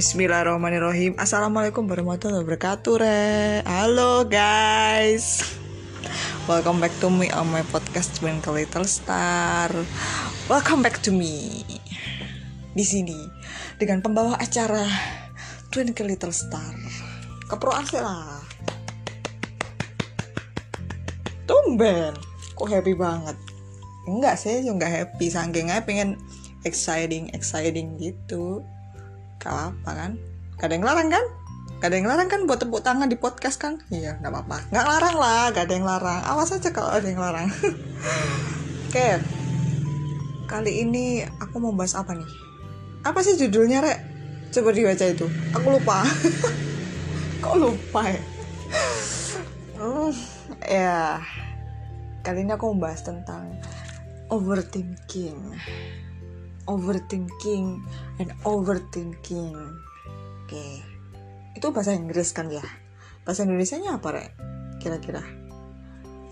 Bismillahirrahmanirrahim. Assalamualaikum warahmatullahi wabarakatuh re. Halo guys. Welcome back to me on my podcast Twinkle Little Star. Welcome back to me. Di sini Dengan pembawa acara Twinkle Little Star. Kepro lah. Tumben. Kok happy banget? Enggak sih, enggak happy. Saking pengen exciting exciting gitu gak apa kan? Gak ada yang larang kan? Gak ada yang larang kan? Buat tepuk tangan di podcast kan? Iya gak apa-apa. Gak larang lah gak ada yang larang. Awas aja kalau ada yang larang. Oke. Kali ini aku mau bahas apa nih? Apa sih judulnya rek? Coba dibaca itu. Aku lupa. Kok lupa ya? Hmm, ya. Kali ini aku mau bahas tentang overthinking overthinking and overthinking. Oke. Okay. itu bahasa Inggris kan ya? Bahasa Indonesia nya apa rek? Kira-kira.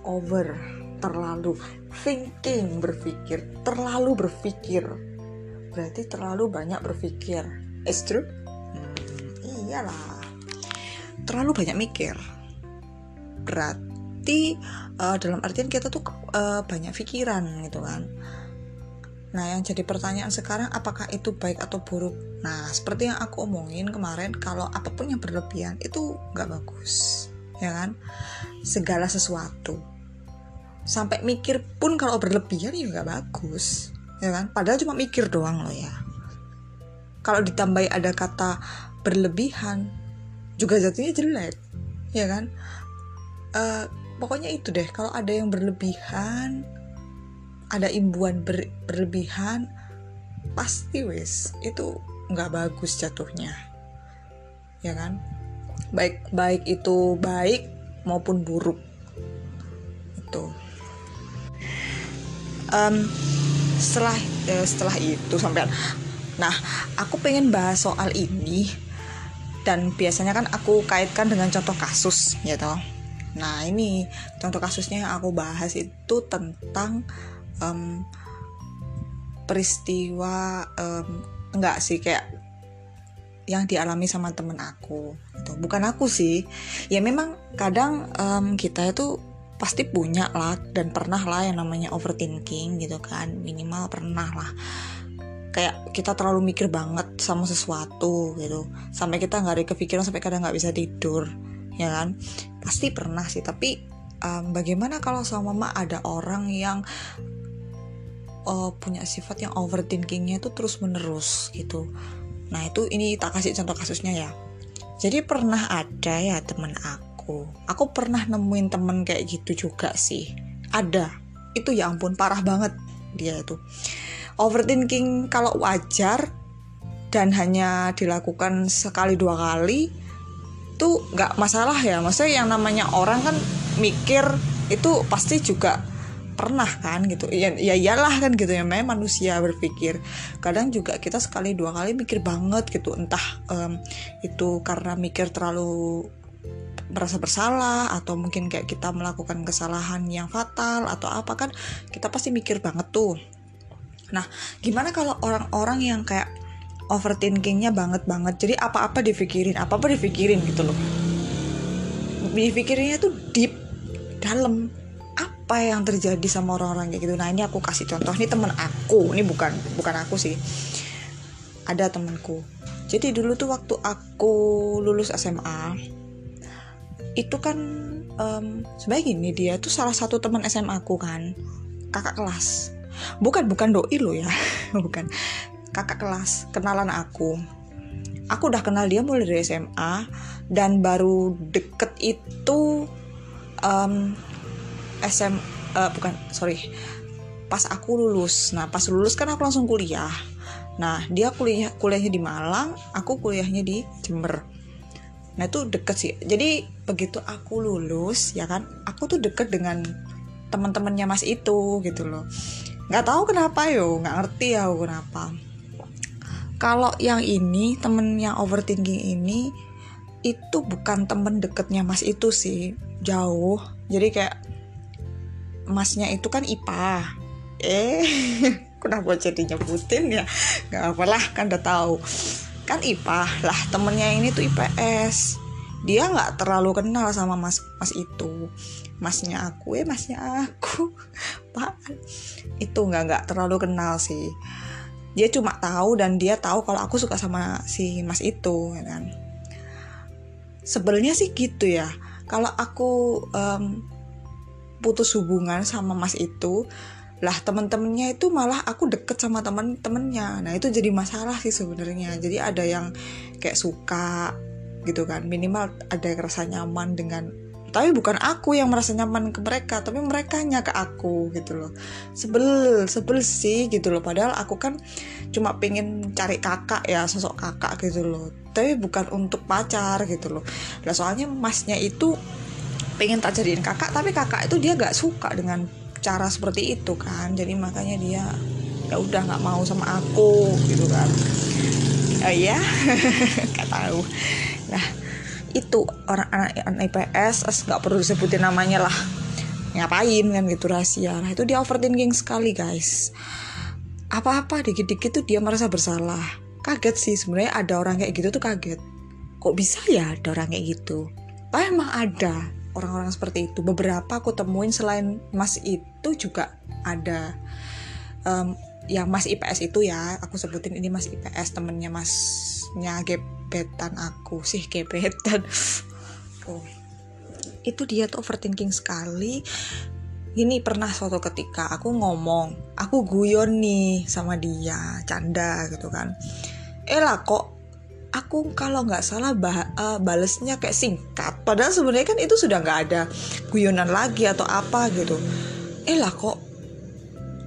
Over terlalu. Thinking berpikir. Terlalu berpikir. Berarti terlalu banyak berpikir. Is true? Hmm, iyalah. Terlalu banyak mikir. Berarti uh, dalam artian kita tuh uh, banyak pikiran gitu kan Nah, yang jadi pertanyaan sekarang apakah itu baik atau buruk? Nah, seperti yang aku omongin kemarin, kalau apa pun yang berlebihan itu nggak bagus, ya kan? Segala sesuatu, sampai mikir pun kalau berlebihan ya nggak bagus, ya kan? Padahal cuma mikir doang loh ya. Kalau ditambahi ada kata berlebihan, juga jatuhnya jelek, ya kan? Uh, pokoknya itu deh, kalau ada yang berlebihan, ada imbuan ber, berlebihan pasti wes itu nggak bagus jatuhnya. Ya kan? Baik baik itu baik maupun buruk. Itu. Um, setelah eh, setelah itu sampai nah aku pengen bahas soal ini dan biasanya kan aku kaitkan dengan contoh kasus ya toh. Nah ini contoh kasusnya yang aku bahas itu tentang um, peristiwa um, enggak sih kayak yang dialami sama temen aku itu bukan aku sih. Ya memang kadang um, kita itu pasti punya lah dan pernah lah yang namanya overthinking gitu kan. Minimal pernah lah. Kayak kita terlalu mikir banget sama sesuatu gitu. Sampai kita nggak ada kepikiran sampai kadang nggak bisa tidur ya kan? Pasti pernah sih. Tapi um, bagaimana kalau sama mama ada orang yang uh, punya sifat yang overthinkingnya itu terus menerus gitu. Nah itu ini tak kasih contoh kasusnya ya. Jadi pernah ada ya temen aku. Aku pernah nemuin temen kayak gitu juga sih. Ada. Itu ya ampun parah banget dia itu. Overthinking kalau wajar dan hanya dilakukan sekali dua kali itu nggak masalah ya. Maksudnya yang namanya orang kan mikir itu pasti juga pernah kan gitu. Ya, ya iyalah kan gitu ya. Memang manusia berpikir. Kadang juga kita sekali dua kali mikir banget gitu. Entah um, itu karena mikir terlalu merasa bersalah atau mungkin kayak kita melakukan kesalahan yang fatal atau apa kan kita pasti mikir banget tuh. Nah gimana kalau orang-orang yang kayak overthinkingnya banget banget? Jadi apa-apa dipikirin apa-apa dipikirin gitu loh. Dipikirinnya tuh deep dalam apa yang terjadi sama orang-orang kayak gitu. Nah ini aku kasih contoh. Ini temen aku. Ini bukan bukan aku sih. Ada temenku jadi dulu tuh waktu aku lulus SMA itu kan um, sebagai gini dia tuh salah satu teman SMA aku kan. Kakak kelas. Bukan bukan doi lo ya. Bukan. Kakak kelas. Kenalan aku. Aku udah kenal dia mulai dari SMA dan baru deket itu um, SM uh, eh, bukan sorry. Pas aku lulus nah pas lulus kan aku langsung kuliah. Nah dia kuliah kuliahnya di Malang aku kuliahnya di Jember. Nah itu deket sih. Jadi begitu aku lulus ya kan aku tuh deket dengan teman-temannya mas itu gitu loh. Nggak tahu kenapa yo. Nggak ngerti ya kenapa. Kalau yang ini temen yang overthinking ini itu bukan temen deketnya mas itu sih. Jauh. Jadi kayak masnya itu kan IPA eh kenapa jadi nyebutin ya? Nggak apalah kan udah tahu. Kan IPA lah temennya ini tuh IPS dia nggak terlalu kenal sama mas mas itu. Masnya aku eh masnya aku. Pak itu nggak nggak terlalu kenal sih. Dia cuma tahu dan dia tahu kalau aku suka sama si mas itu ya kan? Sebelnya sih gitu ya. Kalau aku um, putus hubungan sama mas itu lah temen-temennya itu malah aku deket sama temen-temennya. Nah itu jadi masalah sih sebenarnya. Jadi ada yang kayak suka gitu kan. Minimal ada yang rasa nyaman dengan tapi bukan aku yang merasa nyaman ke mereka tapi mereka nya ke aku gitu loh. Sebel sebel sih gitu loh. Padahal aku kan cuma pengen cari kakak ya sosok kakak gitu loh. Tapi bukan untuk pacar gitu loh. Lah soalnya masnya itu pengen tak jadiin kakak tapi kakak itu dia gak suka dengan cara seperti itu kan. Jadi makanya dia ya udah nggak mau sama aku gitu kan. Oh iya? Nggak tahu. Nah itu orang anak IPS nggak perlu disebutin namanya lah. Ngapain kan gitu rahasia. Nah itu dia overthinking sekali guys. Apa-apa dikit-dikit tuh dia merasa bersalah. Kaget sih sebenarnya ada orang kayak gitu tuh kaget. Kok bisa ya ada orang kayak gitu? Tapi emang ada orang-orang seperti itu. Beberapa aku temuin selain mas itu juga ada um, yang mas IPS itu ya. Aku sebutin ini mas IPS temennya masnya gebetan aku sih gebetan. Oh. itu dia tuh overthinking sekali. Ini pernah suatu ketika aku ngomong aku guyon nih sama dia canda gitu kan. Eh lah kok aku kalau nggak salah bah uh, balesnya kayak singkat. Padahal sebenarnya kan itu sudah nggak ada guyonan lagi atau apa gitu. Eh lah kok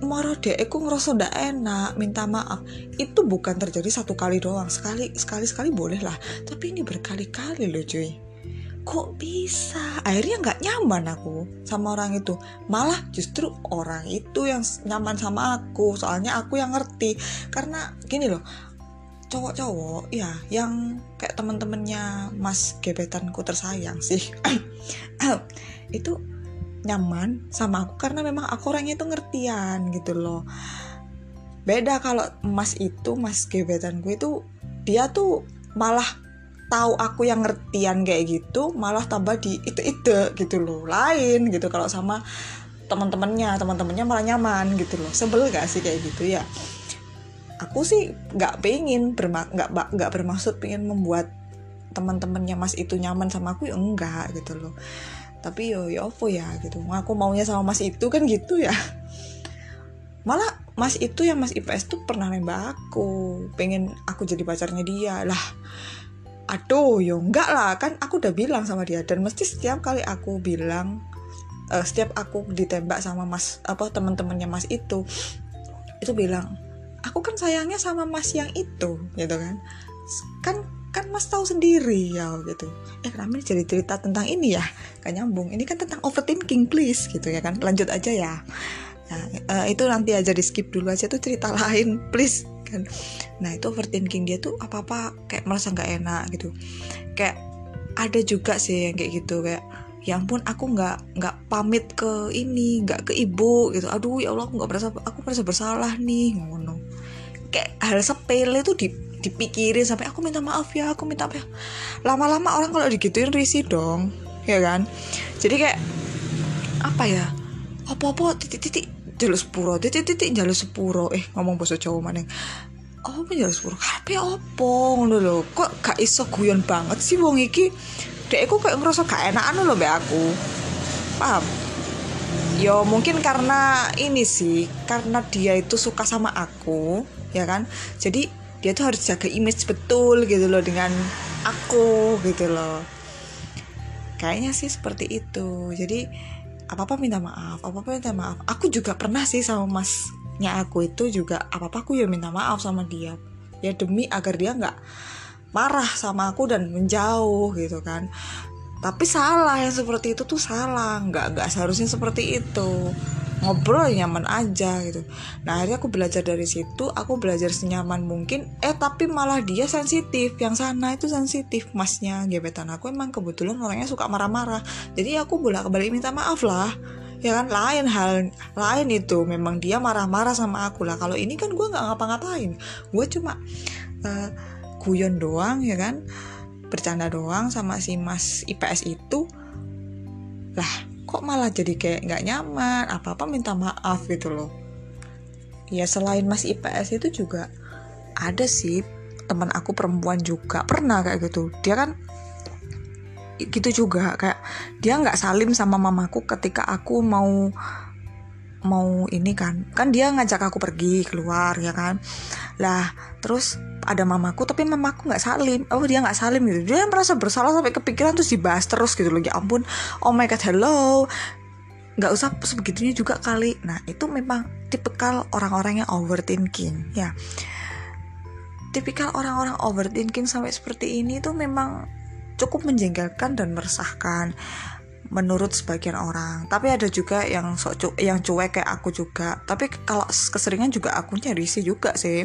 marah deh aku ngerasa ndak enak minta maaf. Itu bukan terjadi satu kali doang sekali sekali sekali boleh lah. Tapi ini berkali-kali loh cuy. Kok bisa? Akhirnya nggak nyaman aku sama orang itu. Malah justru orang itu yang nyaman sama aku. Soalnya aku yang ngerti. Karena gini loh cowok-cowok ya yang kayak temen-temennya mas gebetanku tersayang sih. Itu nyaman sama aku karena memang aku orangnya itu ngertian gitu loh. Beda kalau mas itu mas gebetanku itu dia tuh malah tahu aku yang ngertian kayak gitu malah tambah di itu itu gitu loh. Lain gitu kalau sama teman-temannya teman-temannya malah nyaman gitu loh. Sebel gak sih kayak gitu ya aku sih nggak pengen nggak nggak bermaksud pengen membuat teman-temannya mas itu nyaman sama aku ya enggak gitu loh. Tapi yo yo apa ya gitu. Aku maunya sama mas itu kan gitu ya. Malah mas itu yang mas IPS tuh pernah nembak aku. Pengen aku jadi pacarnya dia. Lah aduh yo enggak lah. Kan aku udah bilang sama dia. Dan mesti setiap kali aku bilang uh, setiap aku ditembak sama mas apa teman-temannya mas itu itu bilang aku kan sayangnya sama mas yang itu gitu kan. Kan kan mas tahu sendiri ya gitu. Eh kenapa ini jadi cerita tentang ini ya? Kan nyambung. Ini kan tentang overthinking please gitu ya kan. Lanjut aja ya. Nah, uh, itu nanti aja di skip dulu aja tuh cerita lain please kan. Nah itu overthinking dia tuh apa apa kayak merasa nggak enak gitu. Kayak ada juga sih yang kayak gitu kayak ya ampun aku nggak nggak pamit ke ini nggak ke ibu gitu. Aduh ya allah aku nggak merasa aku merasa bersalah nih ngono kayak hal sepele tuh di dipikirin sampai aku minta maaf ya aku minta maaf ya. lama-lama orang kalau digituin risih dong ya kan? Jadi kayak apa ya? Apa-apa titik-titik jalur sepuro titik-titik jalur sepuro. Eh ngomong bahasa Jawa mana oh apa jalur sepuro? Kape opo ngono lho. Kok gak iso guyon banget sih wong iki? Dek aku kayak ngerasa gak enakan loh be aku. Paham? Yo mungkin karena ini sih karena dia itu suka sama aku ya kan? Jadi dia tuh harus jaga image betul gitu loh dengan aku gitu loh. Kayaknya sih seperti itu. Jadi apa apa minta maaf apa apa minta maaf. Aku juga pernah sih sama masnya aku itu juga apa apa aku ya minta maaf sama dia. Ya demi agar dia nggak marah sama aku dan menjauh gitu kan. Tapi salah yang seperti itu tuh salah. Nggak nggak seharusnya seperti itu ngobrol nyaman aja gitu. Nah akhirnya aku belajar dari situ aku belajar senyaman mungkin eh tapi malah dia sensitif yang sana itu sensitif masnya gebetan aku emang kebetulan orangnya suka marah-marah. Jadi aku bolak balik minta maaf lah ya kan? Lain hal lain itu memang dia marah-marah sama aku lah. Kalau ini kan gue nggak ngapa-ngapain gue cuma uh, doang ya kan? Bercanda doang sama si mas IPS itu. Lah kok malah jadi kayak nggak nyaman? Apa apa minta maaf gitu loh. Ya selain mas IPS itu juga ada sih teman aku perempuan juga. Pernah kayak gitu. Dia kan gitu juga kayak dia nggak salim sama mamaku ketika aku mau mau ini kan. Kan dia ngajak aku pergi keluar ya kan. Lah terus ada mamaku tapi mamaku nggak salim. Oh dia nggak salim gitu. Dia merasa bersalah sampai kepikiran terus dibahas terus gitu loh. Ya ampun oh my god hello. Nggak usah sebegitunya juga kali. Nah itu memang tipikal orang-orang yang overthinking ya. Tipikal orang-orang overthinking sampai seperti ini tuh memang cukup menjengkelkan dan meresahkan menurut sebagian orang. Tapi ada juga yang sok cu yang cuek kayak aku juga. Tapi kalau keseringan juga aku risih juga sih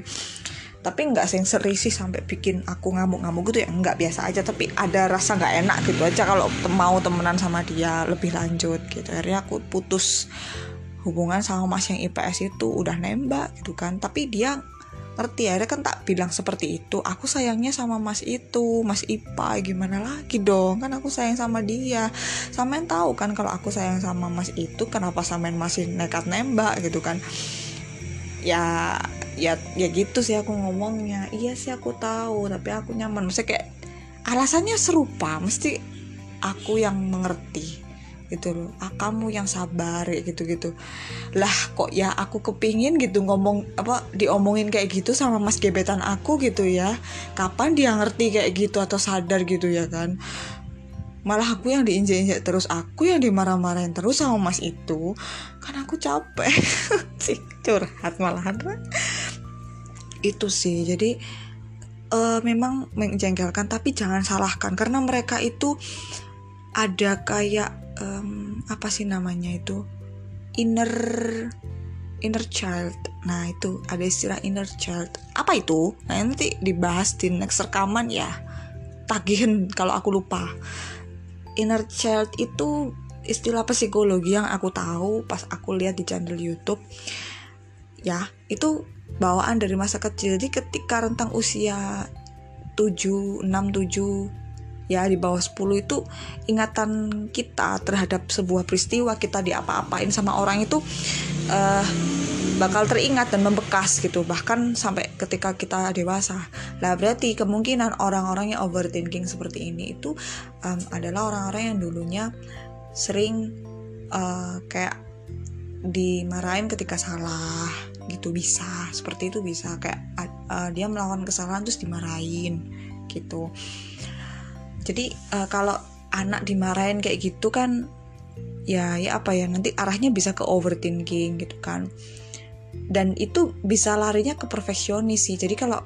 tapi nggak sih serisi sampai bikin aku ngamuk-ngamuk gitu ya. Nggak biasa aja tapi ada rasa nggak enak gitu aja kalau mau temenan sama dia lebih lanjut gitu. Akhirnya aku putus hubungan sama mas yang IPS itu udah nembak gitu kan. Tapi dia ngerti ya kan tak bilang seperti itu. Aku sayangnya sama mas itu mas Ipa gimana lagi dong? Kan aku sayang sama dia. Samain tahu kan kalau aku sayang sama mas itu kenapa samain masih nekat nembak gitu kan? Ya ya ya gitu sih aku ngomongnya. Iya sih aku tahu tapi aku nyaman. Maksudnya kayak alasannya serupa mesti aku yang mengerti gitu loh. Ah, kamu yang sabar kayak gitu gitu lah kok ya aku kepingin gitu ngomong apa diomongin kayak gitu sama mas gebetan aku gitu ya. Kapan dia ngerti kayak gitu atau sadar gitu ya kan? Malah aku yang diinjek-injek terus aku yang dimarah-marahin terus sama mas itu. Kan aku capek. Sih curhat malahan itu sih. Jadi uh, memang menjengkelkan tapi jangan salahkan. Karena mereka itu ada kayak um, apa sih namanya itu? Inner inner child. Nah itu ada istilah inner child. Apa itu? Nah nanti dibahas di next rekaman ya. Tagihan kalau aku lupa. Inner child itu istilah psikologi yang aku tahu pas aku lihat di channel YouTube. Ya itu bawaan dari masa kecil. Jadi ketika rentang usia 7 6 7 ya di bawah 10 itu ingatan kita terhadap sebuah peristiwa kita diapa-apain sama orang itu uh, bakal teringat dan membekas gitu. Bahkan sampai ketika kita dewasa. Lah berarti kemungkinan orang-orang yang overthinking seperti ini itu um, adalah orang-orang yang dulunya sering uh, kayak dimarahin ketika salah gitu bisa. Seperti itu bisa kayak uh, dia melakukan kesalahan terus dimarahin gitu. Jadi uh, kalau anak dimarahin kayak gitu kan ya ya apa ya nanti arahnya bisa ke overthinking gitu kan. Dan itu bisa larinya ke perfeksionis sih. Jadi kalau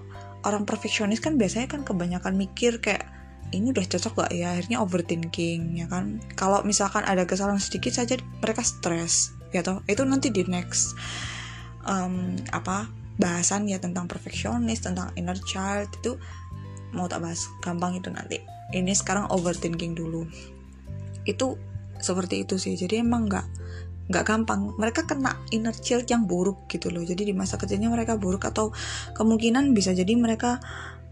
orang perfeksionis kan biasanya kan kebanyakan mikir kayak ini udah cocok gak ya? Akhirnya overthinking ya kan. Kalau misalkan ada kesalahan sedikit saja mereka stres ya toh. Itu nanti di next um, apa bahasan ya tentang perfeksionis tentang inner child itu mau tak bahas gampang itu nanti. Ini sekarang overthinking dulu. Itu seperti itu sih. Jadi emang nggak nggak gampang. Mereka kena inner child yang buruk gitu loh. Jadi di masa kecilnya mereka buruk atau kemungkinan bisa jadi mereka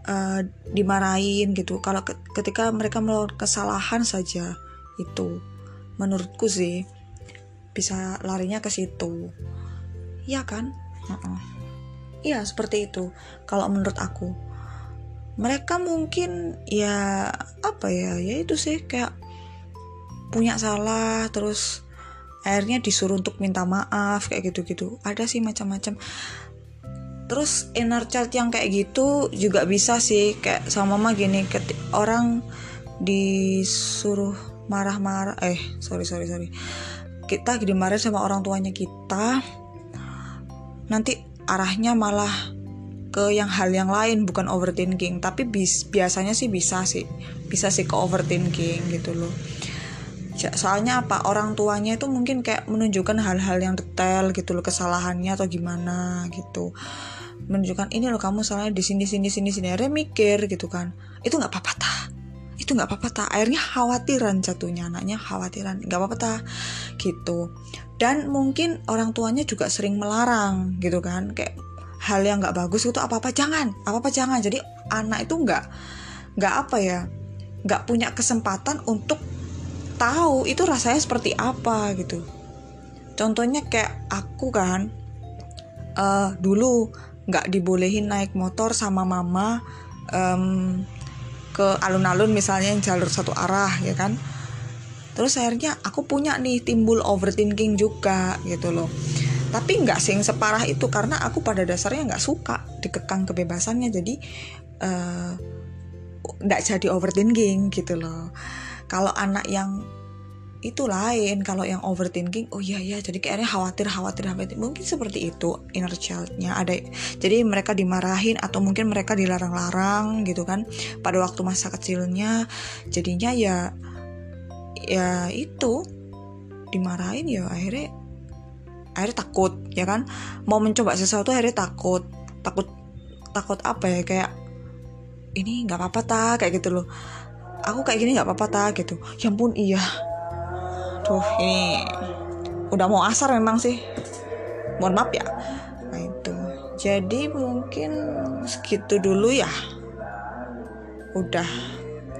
uh, dimarahin gitu. Kalau ke ketika mereka melakukan kesalahan saja itu menurutku sih bisa larinya ke situ iya kan? Uh -uh. iya seperti itu kalau menurut aku. Mereka mungkin ya apa ya ya itu sih kayak punya salah terus akhirnya disuruh untuk minta maaf kayak gitu-gitu. Ada sih macam-macam. Terus inner child yang kayak gitu juga bisa sih kayak sama mama gini orang disuruh marah-marah eh sorry sorry sorry. Kita dimarahin sama orang tuanya kita nanti arahnya malah ke yang hal yang lain bukan overthinking. Tapi bis, biasanya sih bisa sih. Bisa sih ke overthinking gitu loh. Soalnya apa? Orang tuanya itu mungkin kayak menunjukkan hal-hal yang detail gitu loh kesalahannya atau gimana gitu. Menunjukkan ini loh kamu salahnya di sini sini sini sini. Akhirnya mikir gitu kan. Itu nggak apa-apa ta itu nggak apa-apa ta akhirnya khawatiran jatuhnya anaknya khawatiran. Nggak apa-apa ta gitu. Dan mungkin orang tuanya juga sering melarang gitu kan. Kayak hal yang nggak bagus itu apa apa jangan. Apa apa jangan. Jadi anak itu nggak nggak apa ya nggak punya kesempatan untuk tahu itu rasanya seperti apa gitu. Contohnya kayak aku kan uh, dulu nggak dibolehin naik motor sama mama um, ke alun-alun misalnya yang jalur satu arah ya kan? Terus akhirnya aku punya nih timbul overthinking juga gitu loh. Tapi nggak sih separah itu karena aku pada dasarnya nggak suka dikekang kebebasannya. Jadi uh, nggak jadi overthinking gitu loh. Kalau anak yang itu lain kalau yang overthinking oh iya iya. Jadi kayaknya khawatir khawatir khawatir. Mungkin seperti itu inner childnya. Ada jadi mereka dimarahin atau mungkin mereka dilarang-larang gitu kan. Pada waktu masa kecilnya jadinya ya ya itu. Dimarahin ya akhirnya akhirnya takut ya kan. Mau mencoba sesuatu akhirnya takut. Takut takut apa ya? Kayak ini nggak apa-apa ta kayak gitu loh. Aku kayak gini nggak apa-apa ta gitu. Ya ampun iya tuh ini udah mau asar memang sih. Mohon maaf ya. Nah itu. Jadi mungkin segitu dulu ya. Udah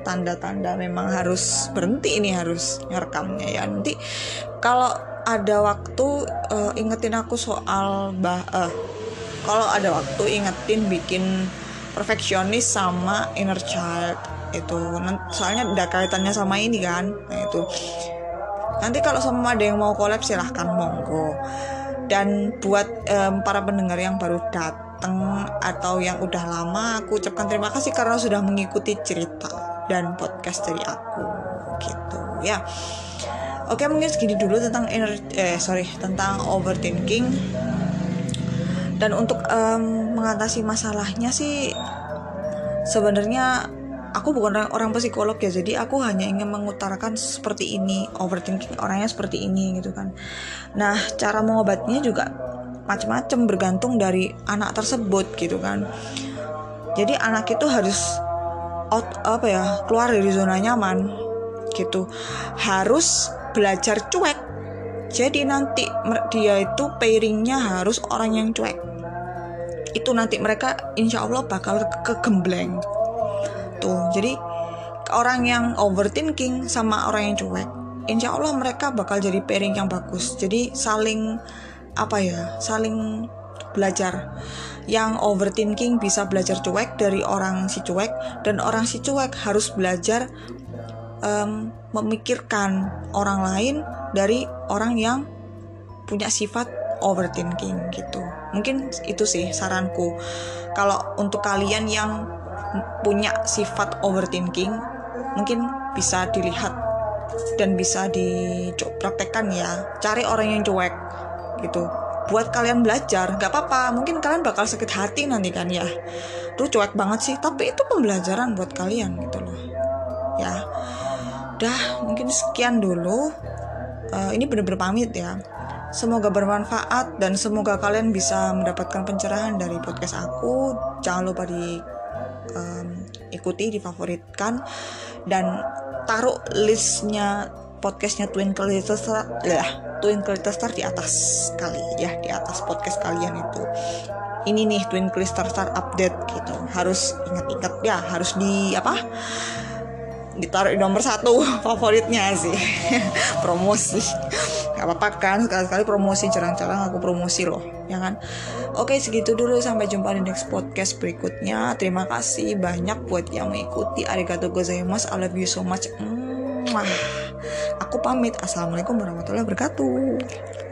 tanda-tanda memang harus berhenti ini harus ngerekamnya ya. Nanti kalau ada waktu uh, ingetin aku soal bah uh, kalau ada waktu ingetin bikin perfeksionis sama inner child itu. Soalnya ada kaitannya sama ini kan. Nah itu nanti kalau semua ada yang mau collab silahkan monggo. Dan buat um, para pendengar yang baru datang atau yang udah lama aku ucapkan terima kasih karena sudah mengikuti cerita dan podcast dari aku gitu ya. Oke mungkin segini dulu tentang inner eh sorry tentang overthinking. Dan untuk um, mengatasi masalahnya sih sebenarnya aku bukan orang, psikolog ya jadi aku hanya ingin mengutarakan seperti ini overthinking orangnya seperti ini gitu kan. Nah cara mengobatnya juga macam-macam bergantung dari anak tersebut gitu kan. Jadi anak itu harus out apa ya keluar dari zona nyaman gitu. Harus belajar cuek. Jadi nanti dia itu pairingnya harus orang yang cuek. Itu nanti mereka insya Allah bakal kegembleng tuh jadi orang yang overthinking sama orang yang cuek insya Allah mereka bakal jadi pairing yang bagus. Jadi saling apa ya saling belajar. Yang overthinking bisa belajar cuek dari orang si cuek dan orang si cuek harus belajar um, memikirkan orang lain dari orang yang punya sifat overthinking gitu. Mungkin itu sih saranku. Kalau untuk kalian yang punya sifat overthinking mungkin bisa dilihat dan bisa dipraktekkan ya. Cari orang yang cuek gitu. Buat kalian belajar gak apa-apa. Mungkin kalian bakal sakit hati nanti kan ya. Tuh cuek banget sih. Tapi itu pembelajaran buat kalian gitu loh. Ya. Udah mungkin sekian dulu. Uh, ini bener-bener pamit ya. Semoga bermanfaat dan semoga kalian bisa mendapatkan pencerahan dari podcast aku. Jangan lupa di um, ikuti, difavoritkan dan taruh listnya podcastnya Twinkle Little Star ya Twinkle Little Star di atas kali ya di atas podcast kalian itu. Ini nih Twinkle Star Star update gitu. Harus ingat-ingat ya harus di apa ditaruh di nomor satu favoritnya sih promosi gak apa-apa kan sekali-sekali promosi jarang-jarang aku promosi loh ya kan? Oke segitu dulu sampai jumpa di next podcast berikutnya. Terima kasih banyak buat yang mengikuti arigato gozaimasu I love you so much. Mwah. aku pamit. Assalamualaikum warahmatullahi wabarakatuh